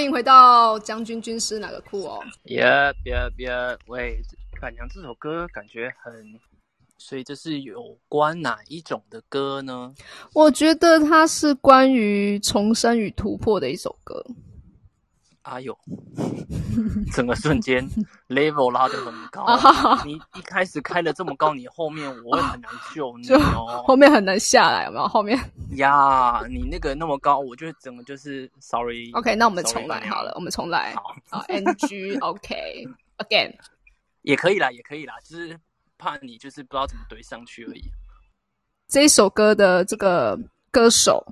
欢迎回到将军军师哪个酷哦？别别别，喂，板娘这首歌感觉很，所以这是有关哪一种的歌呢？我觉得它是关于重生与突破的一首歌。哎呦，整个瞬间 level 拉得很高。你一开始开的这么高，你后面我会很难救 你哦。后面很难下来，有没有？后面呀，你那个那么高，我觉得整个就是 sorry。OK，那我们重来好了，我们重来。好，NG OK，Again 也可以啦，也可以啦，就是怕你就是不知道怎么怼上去而已。这一首歌的这个歌手。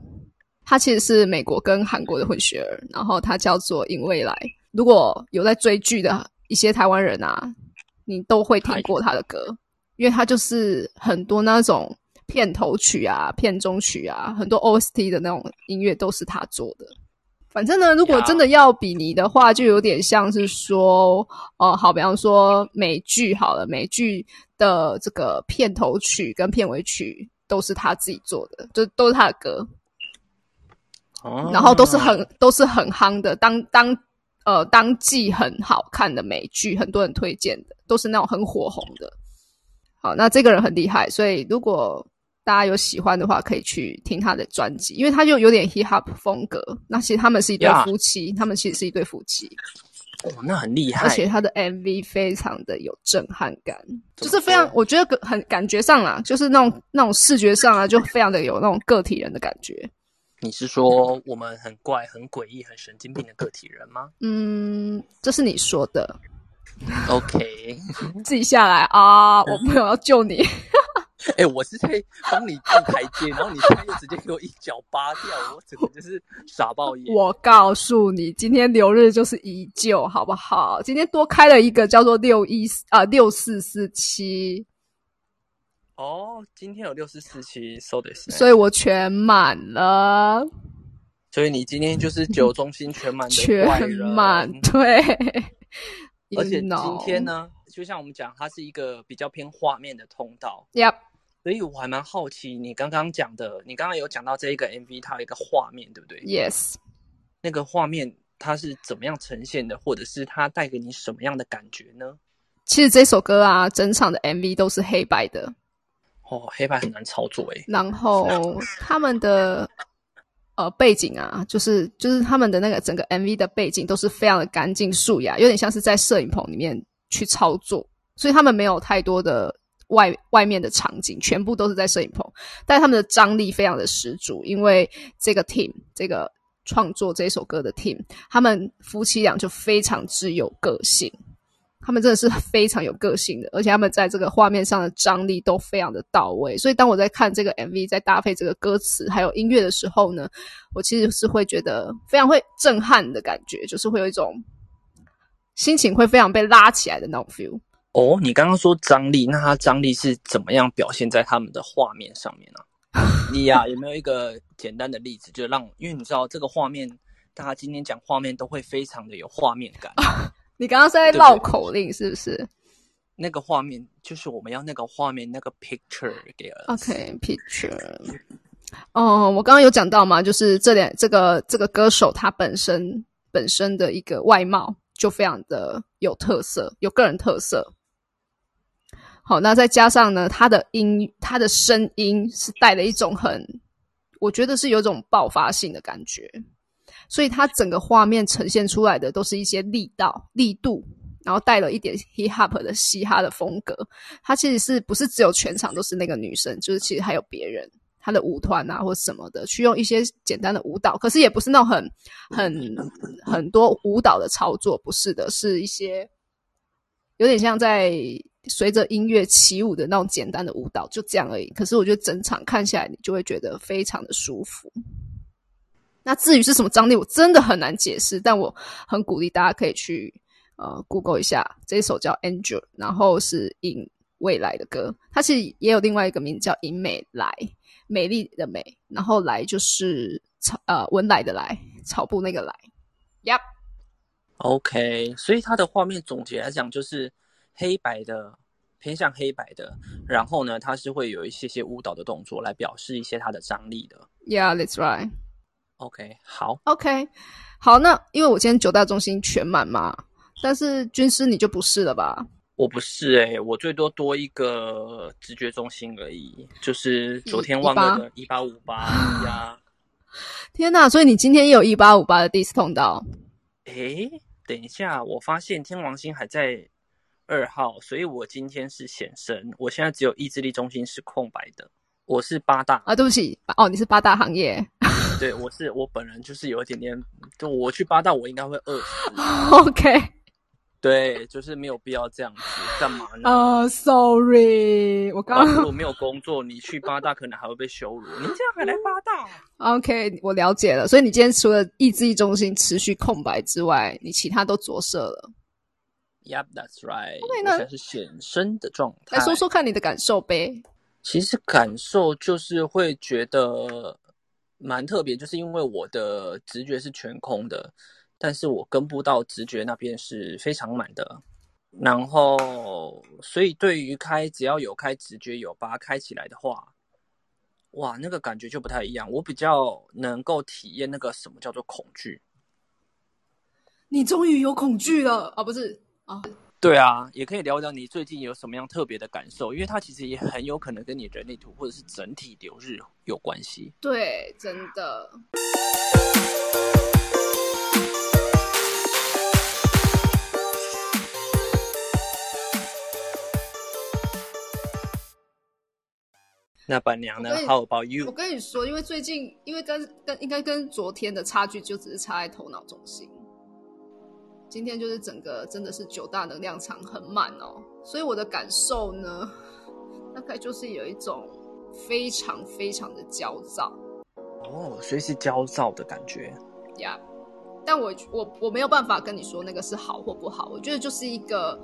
他其实是美国跟韩国的混血儿，然后他叫做尹未来。如果有在追剧的一些台湾人啊，你都会听过他的歌，因为他就是很多那种片头曲啊、片中曲啊，很多 OST 的那种音乐都是他做的。反正呢，如果真的要比拟的话，就有点像是说，哦，好，比方说美剧好了，美剧的这个片头曲跟片尾曲都是他自己做的，就都是他的歌。然后都是很都是很夯的，当当呃当季很好看的美剧，很多人推荐的，都是那种很火红的。好，那这个人很厉害，所以如果大家有喜欢的话，可以去听他的专辑，因为他就有点 hip hop 风格。那其实他们是一对夫妻，他们其实是一对夫妻。哦，那很厉害，而且他的 MV 非常的有震撼感，就是非常，我觉得很感觉上啊，就是那种那种视觉上啊，就非常的有那种个体人的感觉。你是说我们很怪、很诡异、很神经病的个体人吗？嗯，这是你说的。OK，自己下来啊！我朋友要救你。哎，我是在帮你垫台阶，然后你现在又直接给我一脚扒掉，我整个就是傻爆眼。我告诉你，今天留日就是依旧，好不好？今天多开了一个叫做六一啊六四四七。哦，今天有六十四期收的是，所以我全满了。所以你今天就是九中心全满的全满，对。而且今天呢，就像我们讲，它是一个比较偏画面的通道。Yep。所以我还蛮好奇，你刚刚讲的，你刚刚有讲到这一个 MV，它有一个画面，对不对？Yes。那个画面它是怎么样呈现的，或者是它带给你什么样的感觉呢？其实这首歌啊，整场的 MV 都是黑白的。哦，黑白很难操作诶。然后他们的呃背景啊，就是就是他们的那个整个 MV 的背景都是非常的干净素雅，有点像是在摄影棚里面去操作，所以他们没有太多的外外面的场景，全部都是在摄影棚。但他们的张力非常的十足，因为这个 team 这个创作这首歌的 team，他们夫妻俩就非常之有个性。他们真的是非常有个性的，而且他们在这个画面上的张力都非常的到位。所以当我在看这个 MV，在搭配这个歌词还有音乐的时候呢，我其实是会觉得非常会震撼的感觉，就是会有一种心情会非常被拉起来的那种 feel。哦，你刚刚说张力，那它张力是怎么样表现在他们的画面上面呢？你呀，有没有一个简单的例子，就让因为你知道这个画面，大家今天讲画面都会非常的有画面感。你刚刚是在绕口令是不是？那个画面就是我们要那个画面那个 picture 给了。OK，picture。哦，我刚刚有讲到嘛，就是这点这个这个歌手他本身本身的一个外貌就非常的有特色，有个人特色。好，那再加上呢，他的音他的声音是带了一种很，我觉得是有种爆发性的感觉。所以它整个画面呈现出来的都是一些力道、力度，然后带了一点 hip hop 的嘻哈的风格。它其实是不是只有全场都是那个女生？就是其实还有别人，他的舞团啊或什么的，去用一些简单的舞蹈，可是也不是那种很很很多舞蹈的操作，不是的，是一些有点像在随着音乐起舞的那种简单的舞蹈，就这样而已。可是我觉得整场看下来，你就会觉得非常的舒服。那至于是什么张力，我真的很难解释。但我很鼓励大家可以去呃 Google 一下这一首叫《Angel》，然后是尹未来的歌。它其实也有另外一个名字叫尹美来，美丽的美，然后来就是草呃文来的来，草布那个来。Yep，OK。所以它的画面总结来讲就是黑白的，偏向黑白的。然后呢，它是会有一些些舞蹈的动作来表示一些它的张力的。Yeah，that's right。OK，好，OK，好，那因为我今天九大中心全满嘛，但是军师你就不是了吧？我不是哎，我最多多一个直觉中心而已，就是昨天忘了的一八五八呀。天哪！所以你今天也有一八五八的第四通道？诶，等一下，我发现天王星还在二号，所以我今天是显身。我现在只有意志力中心是空白的。我是八大啊，对不起哦，你是八大行业。对，我是我本人就是有一点点，就我去八大，我应该会饿死。OK。对，就是没有必要这样子，干嘛呢？啊，Sorry，我刚如果没有工作，你去八大可能还会被羞辱。你这样还来八大？OK，我了解了。所以你今天除了意志力中心持续空白之外，你其他都着色了。Yep，that's right。现在是显身的状态。来说说看你的感受呗。其实感受就是会觉得蛮特别，就是因为我的直觉是全空的。但是我跟不到直觉那边是非常满的，然后所以对于开只要有开直觉有把它开起来的话，哇，那个感觉就不太一样。我比较能够体验那个什么叫做恐惧。你终于有恐惧了啊？不是啊？对啊，也可以聊聊你最近有什么样特别的感受，因为它其实也很有可能跟你人类图或者是整体流日有关系。对，真的。那板娘呢？How about you？我跟你说，因为最近，因为跟跟应该跟昨天的差距就只是差在头脑中心。今天就是整个真的是九大能量场很满哦，所以我的感受呢，大概就是有一种非常非常的焦躁。哦，所以是焦躁的感觉。呀，但我我我没有办法跟你说那个是好或不好，我觉得就是一个。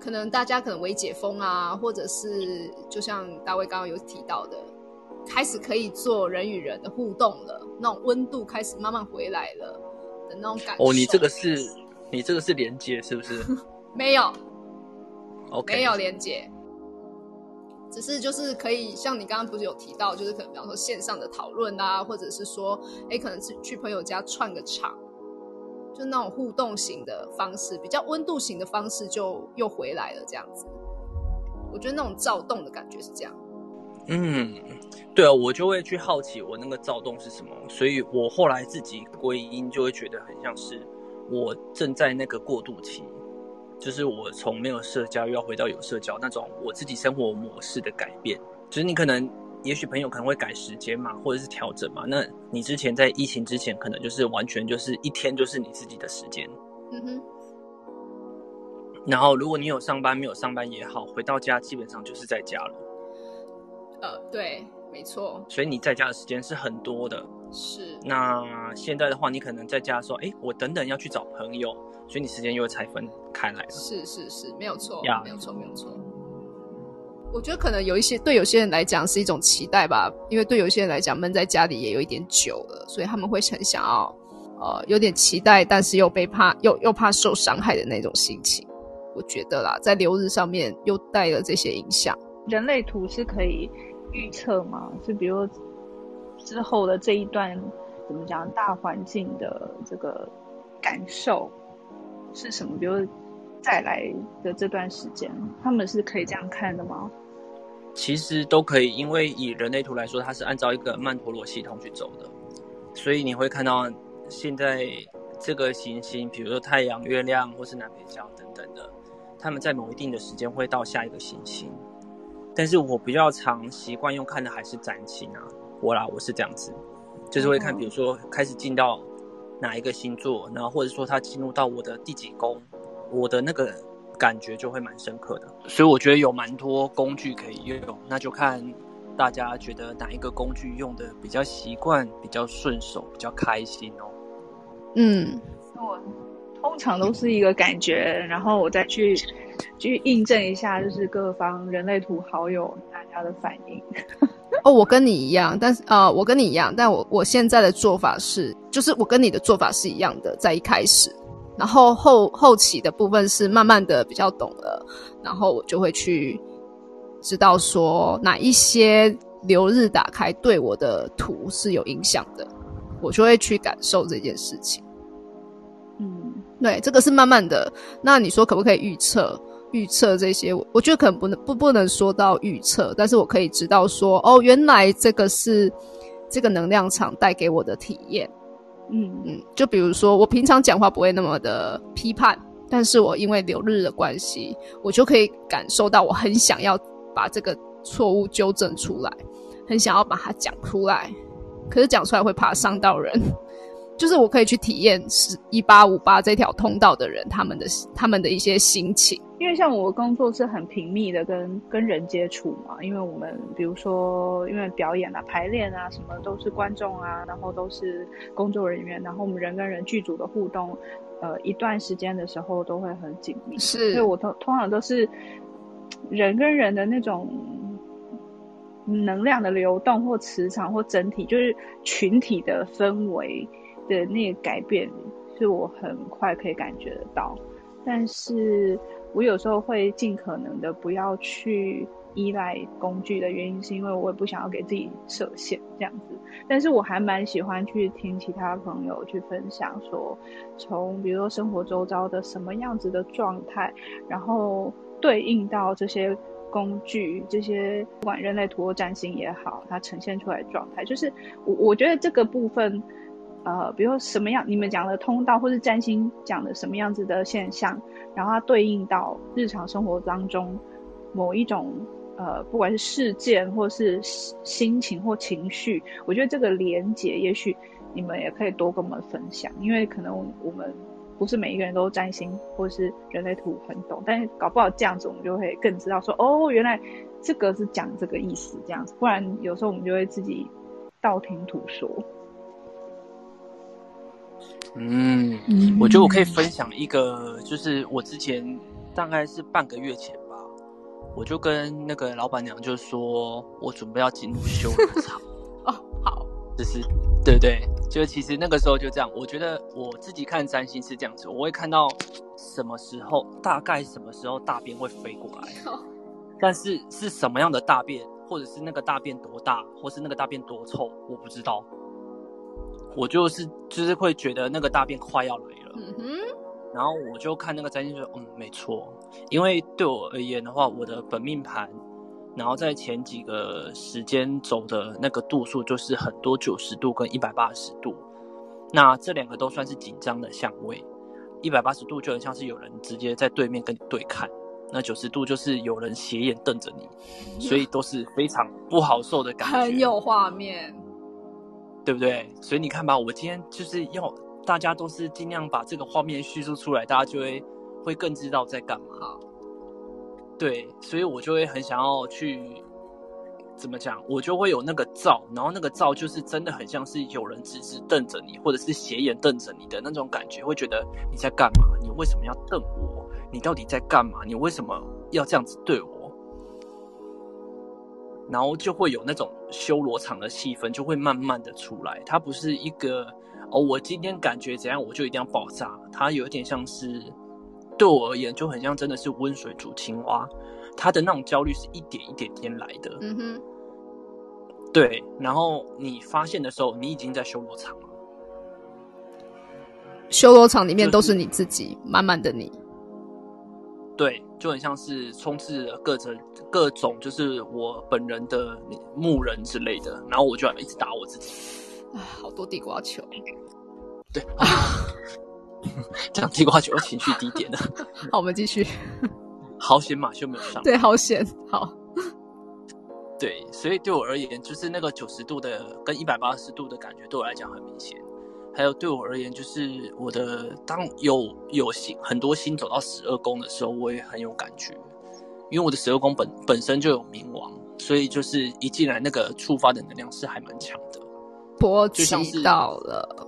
可能大家可能微解封啊，或者是就像大卫刚刚有提到的，开始可以做人与人的互动了，那种温度开始慢慢回来了的那种感觉。哦，你这个是，你这个是连接是不是？没有，OK，没有连接，只是就是可以像你刚刚不是有提到，就是可能比方说线上的讨论啊，或者是说，哎，可能是去朋友家串个场。就那种互动型的方式，比较温度型的方式，就又回来了。这样子，我觉得那种躁动的感觉是这样。嗯，对啊，我就会去好奇我那个躁动是什么，所以我后来自己归因，就会觉得很像是我正在那个过渡期，就是我从没有社交又要回到有社交那种我自己生活模式的改变。就是你可能。也许朋友可能会改时间嘛，或者是调整嘛。那你之前在疫情之前，可能就是完全就是一天就是你自己的时间。嗯哼。然后，如果你有上班没有上班也好，回到家基本上就是在家了。呃，对，没错。所以你在家的时间是很多的。是。那现在的话，你可能在家说，哎，我等等要去找朋友，所以你时间又拆分开来了。是是是，没有错，没有错，没有错。我觉得可能有一些对有些人来讲是一种期待吧，因为对有些人来讲闷在家里也有一点久了，所以他们会很想要，呃，有点期待，但是又被怕又又怕受伤害的那种心情。我觉得啦，在流日上面又带了这些影响。人类图是可以预测吗？就比如之后的这一段怎么讲大环境的这个感受是什么？比如再来的这段时间，他们是可以这样看的吗？其实都可以，因为以人类图来说，它是按照一个曼陀罗系统去走的，所以你会看到现在这个行星，比如说太阳、月亮或是南北交等等的，他们在某一定的时间会到下一个行星。但是我比较常习惯用看的还是占星啊，我啦，我是这样子，就是会看，比如说开始进到哪一个星座，然后或者说他进入到我的第几宫，我的那个。感觉就会蛮深刻的，所以我觉得有蛮多工具可以用，那就看大家觉得哪一个工具用的比较习惯、比较顺手、比较开心哦。嗯，我通常都是一个感觉，然后我再去去印证一下，就是各方人类图好友大家的反应。哦，我跟你一样，但是呃，我跟你一样，但我我现在的做法是，就是我跟你的做法是一样的，在一开始。然后后后期的部分是慢慢的比较懂了，然后我就会去知道说哪一些流日打开对我的图是有影响的，我就会去感受这件事情。嗯，对，这个是慢慢的。那你说可不可以预测？预测这些，我觉得可能不能不不能说到预测，但是我可以知道说，哦，原来这个是这个能量场带给我的体验。嗯嗯，就比如说我平常讲话不会那么的批判，但是我因为流日的关系，我就可以感受到我很想要把这个错误纠正出来，很想要把它讲出来，可是讲出来会怕伤到人。就是我可以去体验是一八五八这条通道的人他们的他们的一些心情，因为像我工作是很频密的跟跟人接触嘛，因为我们比如说因为表演啊、排练啊什么都是观众啊，然后都是工作人员，然后我们人跟人剧组的互动，呃，一段时间的时候都会很紧密，是，所以我通通常都是人跟人的那种能量的流动或磁场或整体，就是群体的氛围。的那个改变是我很快可以感觉得到，但是我有时候会尽可能的不要去依赖工具的原因，是因为我也不想要给自己设限这样子。但是我还蛮喜欢去听其他朋友去分享，说从比如说生活周遭的什么样子的状态，然后对应到这些工具，这些不管人类图或占星也好，它呈现出来的状态，就是我我觉得这个部分。呃，比如什么样，你们讲的通道，或是占星讲的什么样子的现象，然后它对应到日常生活当中某一种呃，不管是事件或是心情或情绪，我觉得这个连接，也许你们也可以多跟我们分享，因为可能我们不是每一个人都占星或是人类图很懂，但是搞不好这样子，我们就会更知道说，哦，原来这个是讲这个意思这样子，不然有时候我们就会自己道听途说。嗯，我觉得我可以分享一个，就是我之前大概是半个月前吧，我就跟那个老板娘就说，我准备要进入修罗场。哦，好，就是对对，就其实那个时候就这样。我觉得我自己看占星是这样子，我会看到什么时候，大概什么时候大便会飞过来，但是是什么样的大便，或者是那个大便多大，或是那个大便多臭，我不知道。我就是就是会觉得那个大便快要来了，嗯哼，然后我就看那个占星说，嗯，没错，因为对我而言的话，我的本命盘，然后在前几个时间走的那个度数就是很多九十度跟一百八十度，那这两个都算是紧张的相位，一百八十度就很像是有人直接在对面跟你对看，那九十度就是有人斜眼瞪着你，所以都是非常不好受的感觉，很有画面。对不对？所以你看吧，我今天就是要大家都是尽量把这个画面叙述出来，大家就会会更知道在干嘛。对，所以我就会很想要去怎么讲，我就会有那个照，然后那个照就是真的很像是有人直直瞪着你，或者是斜眼瞪着你的那种感觉，会觉得你在干嘛？你为什么要瞪我？你到底在干嘛？你为什么要这样子对我？然后就会有那种修罗场的气氛，就会慢慢的出来。它不是一个哦，我今天感觉怎样，我就一定要爆炸。它有点像是对我而言，就很像真的是温水煮青蛙。它的那种焦虑是一点一点点来的。嗯哼。对，然后你发现的时候，你已经在修罗场了。修罗场里面都是你自己，慢慢的你。对，就很像是充斥了各种各种，就是我本人的牧人之类的，然后我就要一直打我自己。啊，好多地瓜球。对，讲地瓜球情绪低点了。好，我们继续。好险马修没有上。对，好险。好。对，所以对我而言，就是那个九十度的跟一百八十度的感觉，对我来讲很明显。还有对我而言，就是我的当有有心很多心走到十二宫的时候，我也很有感觉，因为我的十二宫本本身就有冥王，所以就是一进来那个触发的能量是还蛮强的。波及到了，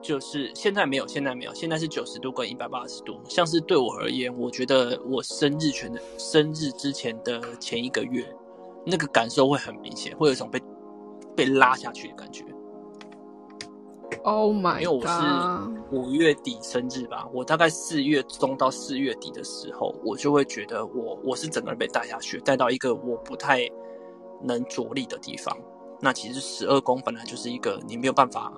就是现在没有，现在没有，现在是九十度跟一百八十度。像是对我而言，我觉得我生日前的生日之前的前一个月，那个感受会很明显，会有一种被被拉下去的感觉。Oh my！因为我是五月底生日吧，我大概四月中到四月底的时候，我就会觉得我我是整个人被带下去，带到一个我不太能着力的地方。那其实十二宫本来就是一个你没有办法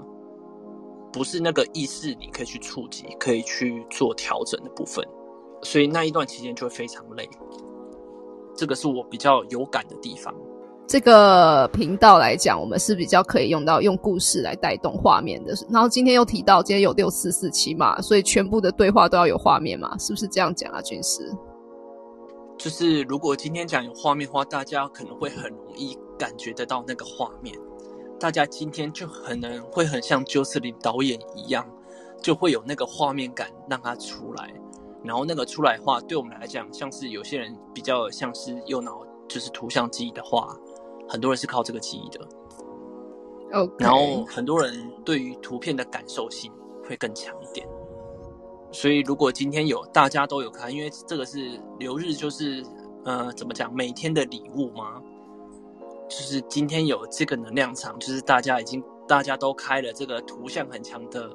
不是那个意识你可以去触及、可以去做调整的部分，所以那一段期间就会非常累。这个是我比较有感的地方。这个频道来讲，我们是比较可以用到用故事来带动画面的。然后今天又提到，今天有六四四七嘛，所以全部的对话都要有画面嘛，是不是这样讲啊，军师？就是如果今天讲有画面的话，大家可能会很容易感觉得到那个画面。大家今天就可能会很像九四零导演一样，就会有那个画面感让它出来。然后那个出来的话，对我们来讲，像是有些人比较像是右脑就是图像记忆的话。很多人是靠这个记忆的，OK。然后很多人对于图片的感受性会更强一点，所以如果今天有大家都有看，因为这个是留日，就是呃怎么讲，每天的礼物吗？就是今天有这个能量场，就是大家已经大家都开了这个图像很强的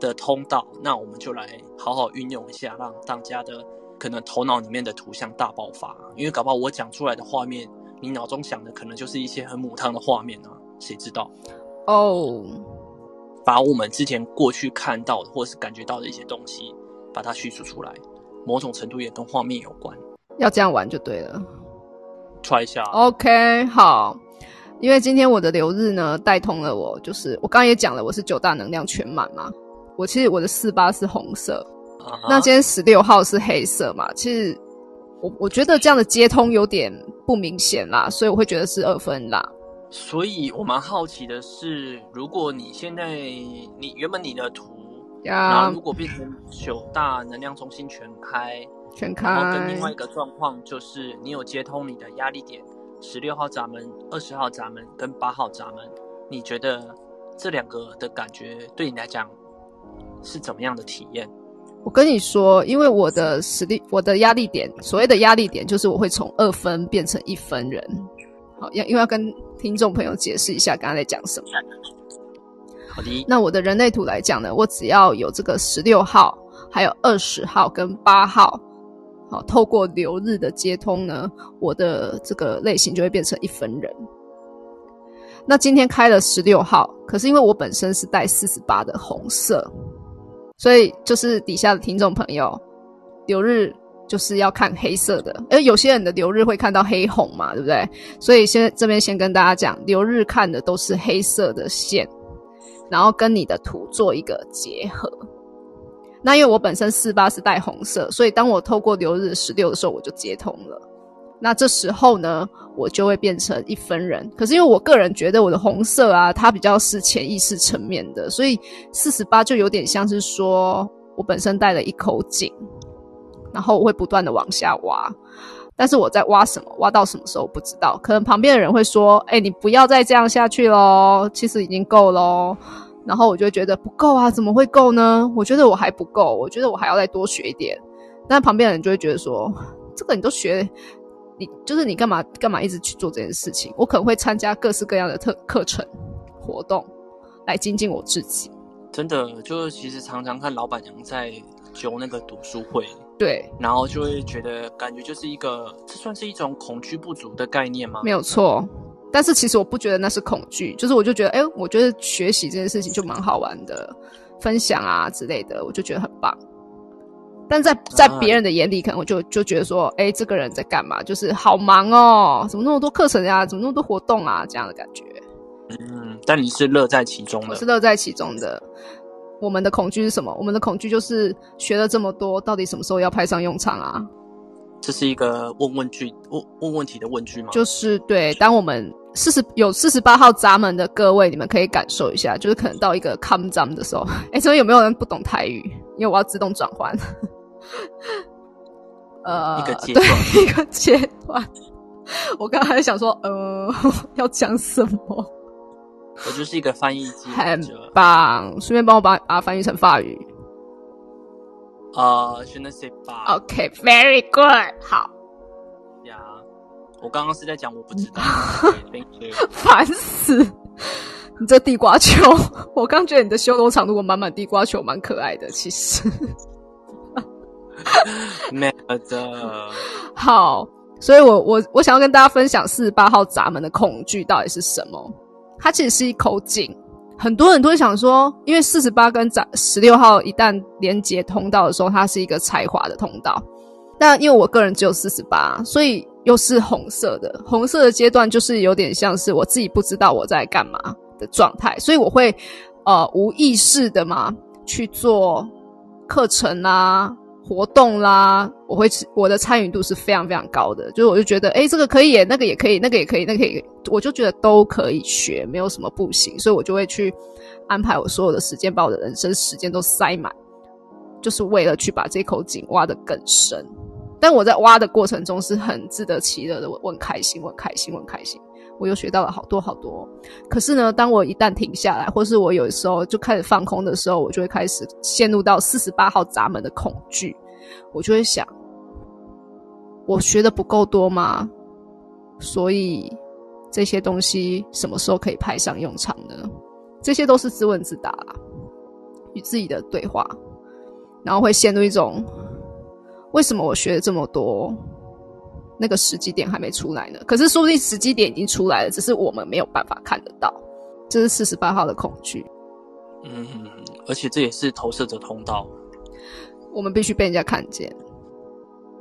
的通道，那我们就来好好运用一下，让大家的可能头脑里面的图像大爆发，因为搞不好我讲出来的画面。你脑中想的可能就是一些很母汤的画面啊，谁知道？哦，把我们之前过去看到的或是感觉到的一些东西，把它叙述出来，某种程度也跟画面有关。要这样玩就对了，try 一下。OK，好，因为今天我的流日呢带通了我，就是我刚刚也讲了，我是九大能量全满嘛。我其实我的四八是红色，那今天十六号是黑色嘛，其实。我我觉得这样的接通有点不明显啦，所以我会觉得是二分啦。所以我蛮好奇的是，如果你现在你原本你的图，然后如果变成九大能量中心全开，全开，然后跟另外一个状况就是你有接通你的压力点，十六号闸门、二十号闸门跟八号闸门，你觉得这两个的感觉对你来讲是怎么样的体验？我跟你说，因为我的实力，我的压力点，所谓的压力点，就是我会从二分变成一分人。好，要因为要跟听众朋友解释一下刚刚在讲什么。好的。那我的人类图来讲呢，我只要有这个十六号，还有二十号跟八号，好，透过流日的接通呢，我的这个类型就会变成一分人。那今天开了十六号，可是因为我本身是带四十八的红色。所以就是底下的听众朋友，流日就是要看黑色的，因为有些人的流日会看到黑红嘛，对不对？所以先这边先跟大家讲，流日看的都是黑色的线，然后跟你的图做一个结合。那因为我本身四八是带红色，所以当我透过流日十六的时候，我就接通了。那这时候呢，我就会变成一分人。可是因为我个人觉得我的红色啊，它比较是潜意识层面的，所以四十八就有点像是说我本身带了一口井，然后我会不断的往下挖。但是我在挖什么，挖到什么时候不知道。可能旁边的人会说：“哎，你不要再这样下去喽，其实已经够喽。”然后我就觉得不够啊，怎么会够呢？我觉得我还不够，我觉得我还要再多学一点。但旁边的人就会觉得说：“这个你都学。”你就是你干嘛干嘛一直去做这件事情？我可能会参加各式各样的特课程活动，来精进我自己。真的，就是其实常常看老板娘在揪那个读书会，对，然后就会觉得感觉就是一个，这算是一种恐惧不足的概念吗？没有错，但是其实我不觉得那是恐惧，就是我就觉得，哎，我觉得学习这件事情就蛮好玩的，分享啊之类的，我就觉得很棒。但在在别人的眼里，可能我就就觉得说，哎，这个人在干嘛？就是好忙哦，怎么那么多课程呀？怎么那么多活动啊？这样的感觉。嗯，但你是乐在其中的。我是乐在其中的。我们的恐惧是什么？我们的恐惧就是学了这么多，到底什么时候要派上用场啊？这是一个问问句、问问问题的问句吗？就是对。当我们四十有四十八号闸门的各位，你们可以感受一下，就是可能到一个 come 闸的时候，哎，所以有没有人不懂台语？因为我要自动转换。呃，一个阶段，一个阶段。我刚才想说，呃，要讲什么？我就是一个翻译机，很棒。顺便帮我把把它翻译成法语。啊，je ne sais pas。OK，very good。好。呀，我刚刚是在讲我不知道。烦死！你这地瓜球，我刚觉得你的修罗场如果满满地瓜球，蛮可爱的。其实。没的。好，所以我我我想要跟大家分享四十八号闸门的恐惧到底是什么？它其实是一口井，很多人都会想说，因为四十八跟十六号一旦连接通道的时候，它是一个才华的通道。但因为我个人只有四十八，所以又是红色的。红色的阶段就是有点像是我自己不知道我在干嘛的状态，所以我会呃无意识的嘛去做课程啦、活动啦。我会我的参与度是非常非常高的，就是我就觉得哎，这个可以，那个也可以，那个也可以，那个可以，我就觉得都可以学，没有什么不行，所以我就会去安排我所有的时间，把我的人生时间都塞满，就是为了去把这口井挖得更深。但我在挖的过程中是很自得其乐的，我很开心，我很开心，我很开心，我又学到了好多好多。可是呢，当我一旦停下来，或是我有时候就开始放空的时候，我就会开始陷入到四十八号闸门的恐惧。我就会想，我学的不够多吗？所以这些东西什么时候可以派上用场呢？这些都是自问自答，与自己的对话，然后会陷入一种。为什么我学了这么多，那个时机点还没出来呢？可是说不定时机点已经出来了，只是我们没有办法看得到。这是四十八号的恐惧。嗯，而且这也是投射者通道。我们必须被人家看见。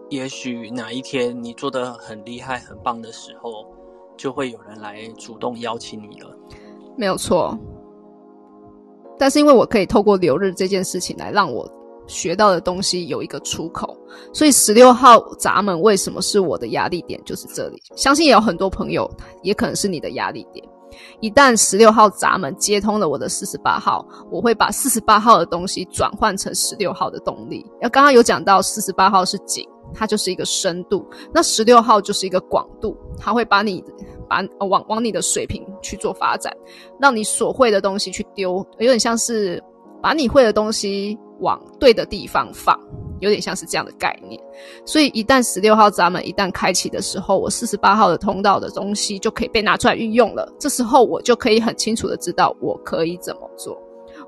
也许哪一天你做的很厉害、很棒的时候，就会有人来主动邀请你了。没有错。但是因为我可以透过留日这件事情来让我。学到的东西有一个出口，所以十六号闸门为什么是我的压力点？就是这里，相信也有很多朋友，也可能是你的压力点。一旦十六号闸门接通了我的四十八号，我会把四十八号的东西转换成十六号的动力。要刚刚有讲到，四十八号是井，它就是一个深度；那十六号就是一个广度，它会把你把往往你的水平去做发展，让你所会的东西去丢，有点像是把你会的东西。往对的地方放，有点像是这样的概念。所以一旦十六号闸门一旦开启的时候，我四十八号的通道的东西就可以被拿出来运用了。这时候我就可以很清楚的知道我可以怎么做。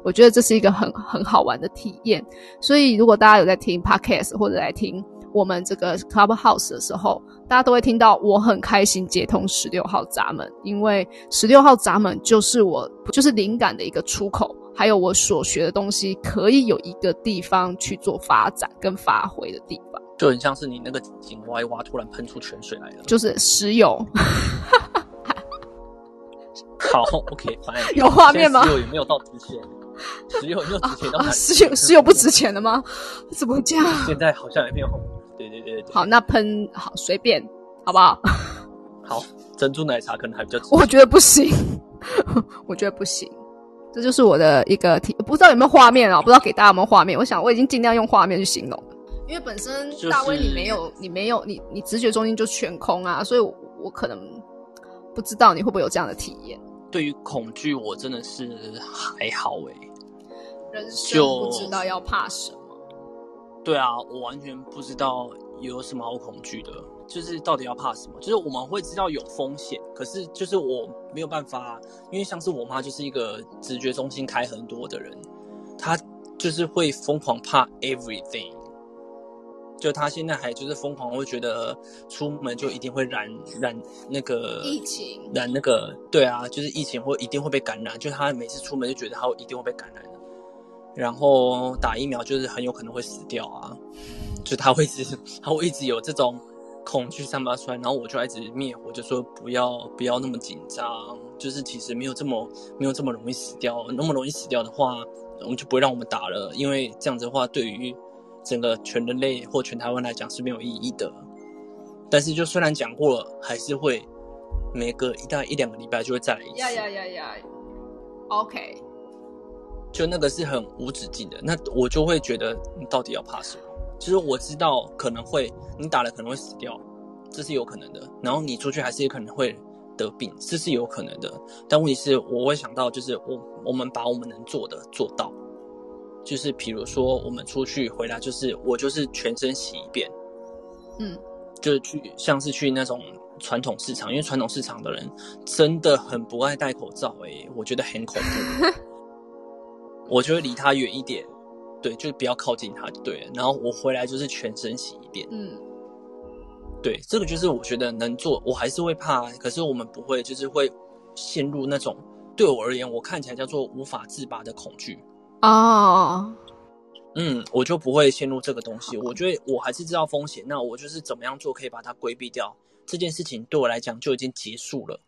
我觉得这是一个很很好玩的体验。所以如果大家有在听 podcast 或者来听我们这个 clubhouse 的时候，大家都会听到我很开心接通十六号闸门，因为十六号闸门就是我就是灵感的一个出口。还有我所学的东西，可以有一个地方去做发展跟发挥的地方，就很像是你那个井挖一挖，突然喷出泉水来了，就是石油。好，OK，反正 有画面吗？石油也没有到值钱，石油有没有值钱到石油石油不值钱了吗？怎么这样？现在好像也没有。对对对对。好，那喷好随便，好不好？好，珍珠奶茶可能还比较。我觉得不行，我觉得不行。这就是我的一个体，不知道有没有画面啊？不知道给大家有没有画面？我想我已经尽量用画面去形容，因为本身大威你没有，你没有，你你直觉中心就全空啊，所以我我可能不知道你会不会有这样的体验。对于恐惧，我真的是还好哎，人生不知道要怕什么。对啊，我完全不知道有什么好恐惧的。就是到底要怕什么？就是我们会知道有风险，可是就是我没有办法，因为像是我妈就是一个直觉中心开很多的人，她就是会疯狂怕 everything，就她现在还就是疯狂会觉得出门就一定会染染那个疫情，染那个对啊，就是疫情或一定会被感染，就她每次出门就觉得她一定会被感染然后打疫苗就是很有可能会死掉啊，就她会一直她会一直有这种。恐惧散发出来，然后我就一直灭火，就说不要不要那么紧张，就是其实没有这么没有这么容易死掉，那么容易死掉的话，我们就不会让我们打了，因为这样子的话，对于整个全人类或全台湾来讲是没有意义的。但是就虽然讲过了，还是会每隔一大一两个礼拜就会再来一次。呀呀呀呀，OK，就那个是很无止境的，那我就会觉得你到底要怕什么？其实我知道可能会你打了可能会死掉，这是有可能的。然后你出去还是有可能会得病，这是有可能的。但问题是，我会想到就是我我们把我们能做的做到，就是比如说我们出去回来，就是我就是全身洗一遍，嗯，就是去像是去那种传统市场，因为传统市场的人真的很不爱戴口罩，哎，我觉得很恐怖，我就会离他远一点。对，就是不要靠近它就对了。然后我回来就是全身洗一遍。嗯，对，这个就是我觉得能做，我还是会怕，可是我们不会，就是会陷入那种对我而言，我看起来叫做无法自拔的恐惧。哦，嗯，我就不会陷入这个东西。我觉得我还是知道风险，那我就是怎么样做可以把它规避掉。这件事情对我来讲就已经结束了。